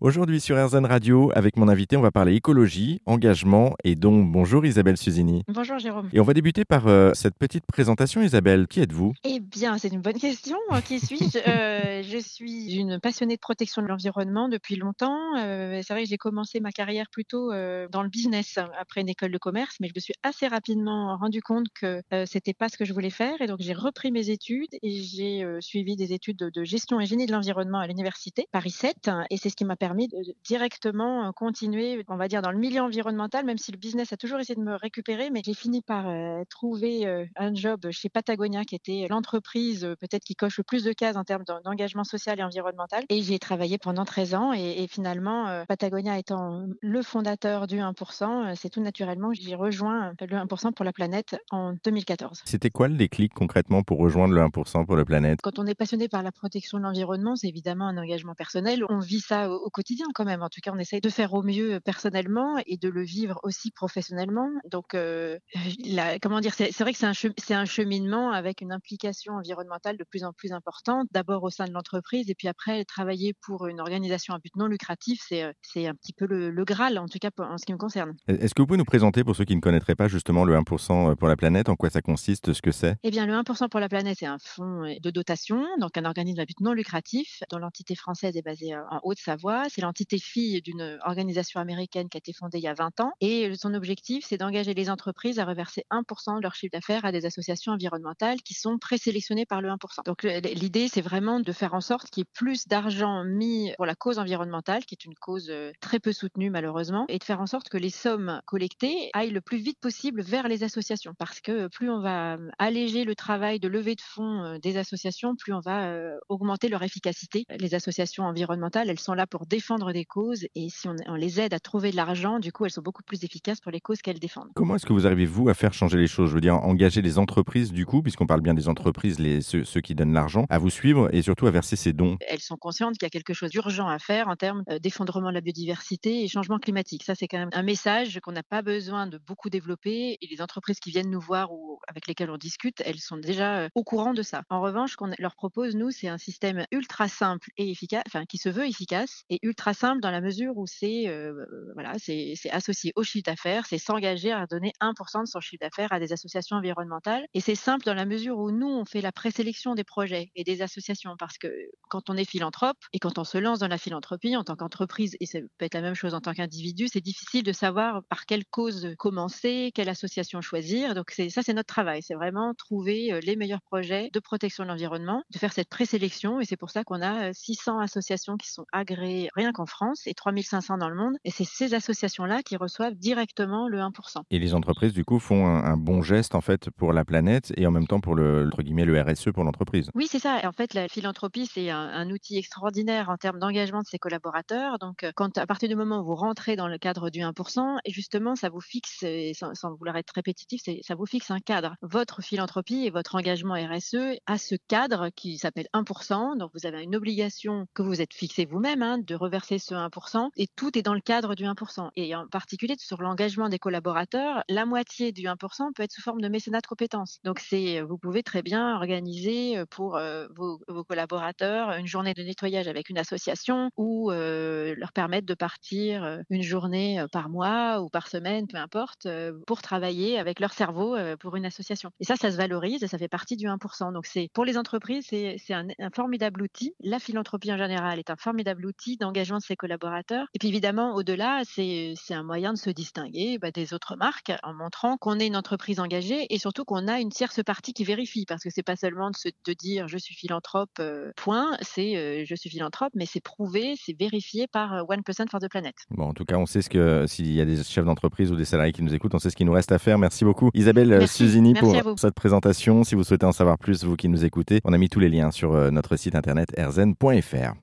Aujourd'hui sur RZN Radio, avec mon invité, on va parler écologie, engagement et donc bonjour Isabelle Susini. Bonjour Jérôme. Et on va débuter par euh, cette petite présentation Isabelle. Qui êtes-vous? Eh bien, c'est une bonne question. Qui suis-je? Euh, Je suis une passionnée de protection de l'environnement depuis longtemps. Euh, c'est vrai que j'ai commencé ma carrière plutôt euh, dans le business après une école de commerce, mais je me suis assez rapidement rendu compte que euh, c'était pas ce que je voulais faire et donc j'ai repris mes études et j'ai euh, suivi des études de, de gestion et génie de l'environnement à l'université Paris 7 et c'est ce qui m'a permis de de directement continuer, on va dire, dans le milieu environnemental, même si le business a toujours essayé de me récupérer, mais j'ai fini par euh, trouver euh, un job chez Patagonia, qui était l'entreprise euh, peut-être qui coche le plus de cases en termes d'en- d'engagement social et environnemental. Et j'y ai travaillé pendant 13 ans. Et, et finalement, Patagonia étant le fondateur du 1%, euh, c'est tout naturellement que j'ai rejoint le 1% pour la planète en 2014. C'était quoi le déclic concrètement pour rejoindre le 1% pour la planète? Quand on est passionné par la protection de l'environnement, c'est évidemment un engagement personnel. On vit ça au, au quotidien quand même. En tout cas, on essaye de faire au mieux euh, personnellement et de le vivre aussi professionnellement. Donc, euh, la- comment dire, c'est vrai que c'est un, che- un cheminement avec une implication environnementale de plus en plus importante. D'abord au sein de l'entreprise et puis après travailler pour une organisation à but non lucratif, c'est euh, un petit peu le, le graal, en tout cas pour- en ce qui me concerne. Est-ce que vous pouvez nous présenter pour ceux qui ne connaîtraient pas justement le 1% pour la planète, en quoi ça consiste, ce que c'est? Eh bien, le 1% pour la planète, c'est un fonds de dotation, donc un organisme à but non lucratif, dont l'entité française est basée en Haute-Savoie. C'est l'entité fille d'une organisation américaine qui a été fondée il y a 20 ans. Et son objectif, c'est d'engager les entreprises à reverser 1% de leur chiffre d'affaires à des associations environnementales qui sont présélectionnées par le 1%. Donc, l'idée, c'est vraiment de faire en sorte qu'il y ait plus d'argent mis pour la cause environnementale, qui est une cause euh, très peu soutenue malheureusement, et de faire en sorte que les sommes collectées aillent le plus vite possible vers les associations. Parce que plus on va euh, alléger le travail de levée de fonds euh, des associations, plus on va augmenter leur efficacité. Les associations environnementales, elles sont là pour défendre des causes, et si on, on les aide à trouver de l'argent, du coup, elles sont beaucoup plus efficaces pour les causes qu'elles défendent. Comment est-ce que vous arrivez, vous, à faire changer les choses? Je veux dire, engager les entreprises, du coup, puisqu'on parle bien des entreprises, les, ceux, ceux qui donnent l'argent, à vous suivre et surtout à verser ces dons? elles sont conscientes qu'il y a quelque chose d'urgent à faire en termes euh, d'effondrement de la biodiversité et changement climatique. Ça, c'est quand même un message qu'on n'a pas besoin de beaucoup développer et les entreprises qui viennent nous voir ou avec lesquelles on discute, elles sont déjà euh, au courant de ça. En revanche, ce qu'on leur propose, nous, c'est un système ultra simple et efficace, enfin, qui se veut efficace et ultra simple dans la mesure où c'est euh, euh, voilà, associé au chiffre d'affaires, c'est s'engager à donner 1% de son chiffre d'affaires à des associations environnementales. Et c'est simple dans la mesure où nous, on fait la présélection des projets et des associations parce que quand on est philanthrope et quand on se lance dans la philanthropie en tant qu'entreprise, et ça peut être la même chose en tant qu'individu, c'est difficile de savoir par quelle cause commencer, quelle association choisir. Donc ça, c'est notre travail, c'est vraiment trouver euh, les meilleurs projets de protection de l'environnement, de faire cette présélection. Et c'est pour ça qu'on a euh, 600 associations qui sont agréées rien qu'en France et 3500 dans le monde. Et c'est ces associations-là qui reçoivent directement le 1%. Et les entreprises, du coup, font un, un bon geste, en fait, pour la planète et en même temps pour le, entre guillemets, le RSE pour l'entreprise. Oui, c'est ça. Et En fait, la philanthropie, c'est un, un outil extraordinaire en termes d'engagement de ses collaborateurs. Donc, euh, quand à partir du moment où vous rentrez dans le cadre du 1%, et justement, ça vous fixe, et sans, sans vouloir être répétitif, ça vous fixe un cadre. Votre philanthropie et votre engagement RSE a ce cadre qui s'appelle 1%. Donc, vous avez une obligation que vous êtes fixé vous-même hein, de reverser ce 1%. Et tout est dans le cadre du 1%. Et en particulier sur l'engagement des collaborateurs, la moitié du 1% peut être sous forme de mécénat de compétences. Donc, c'est, vous pouvez très bien organiser euh, pour euh, vos, collaborateurs une journée de nettoyage avec une association ou euh, leur permettre de partir euh, une journée euh, par mois ou par semaine, peu importe, euh, pour travailler avec leur cerveau euh, pour une association. Et ça, ça se valorise et ça fait partie du 1%. Donc, c'est pour les entreprises, c'est un, un formidable outil. La philanthropie en général est un formidable outil d'engagement de ses collaborateurs. Et puis évidemment, au-delà, c'est un moyen de se distinguer bah, des autres marques en montrant qu'on est une entreprise engagée et surtout qu'on a une tierce partie qui vérifie parce que c'est pas seulement de se de dire je suis philanthrope euh, point, c'est euh, je suis philanthrope, mais c'est prouvé, c'est vérifié par euh, 1% for the Planet. Bon, en tout cas, on sait ce que, s'il y a des chefs d'entreprise ou des salariés qui nous écoutent, on sait ce qu'il nous reste à faire. Merci beaucoup, Isabelle Merci. Susini, Merci à pour cette présentation. Si vous souhaitez en savoir plus, vous qui nous écoutez, on a mis tous les liens sur notre site internet rzn.fr.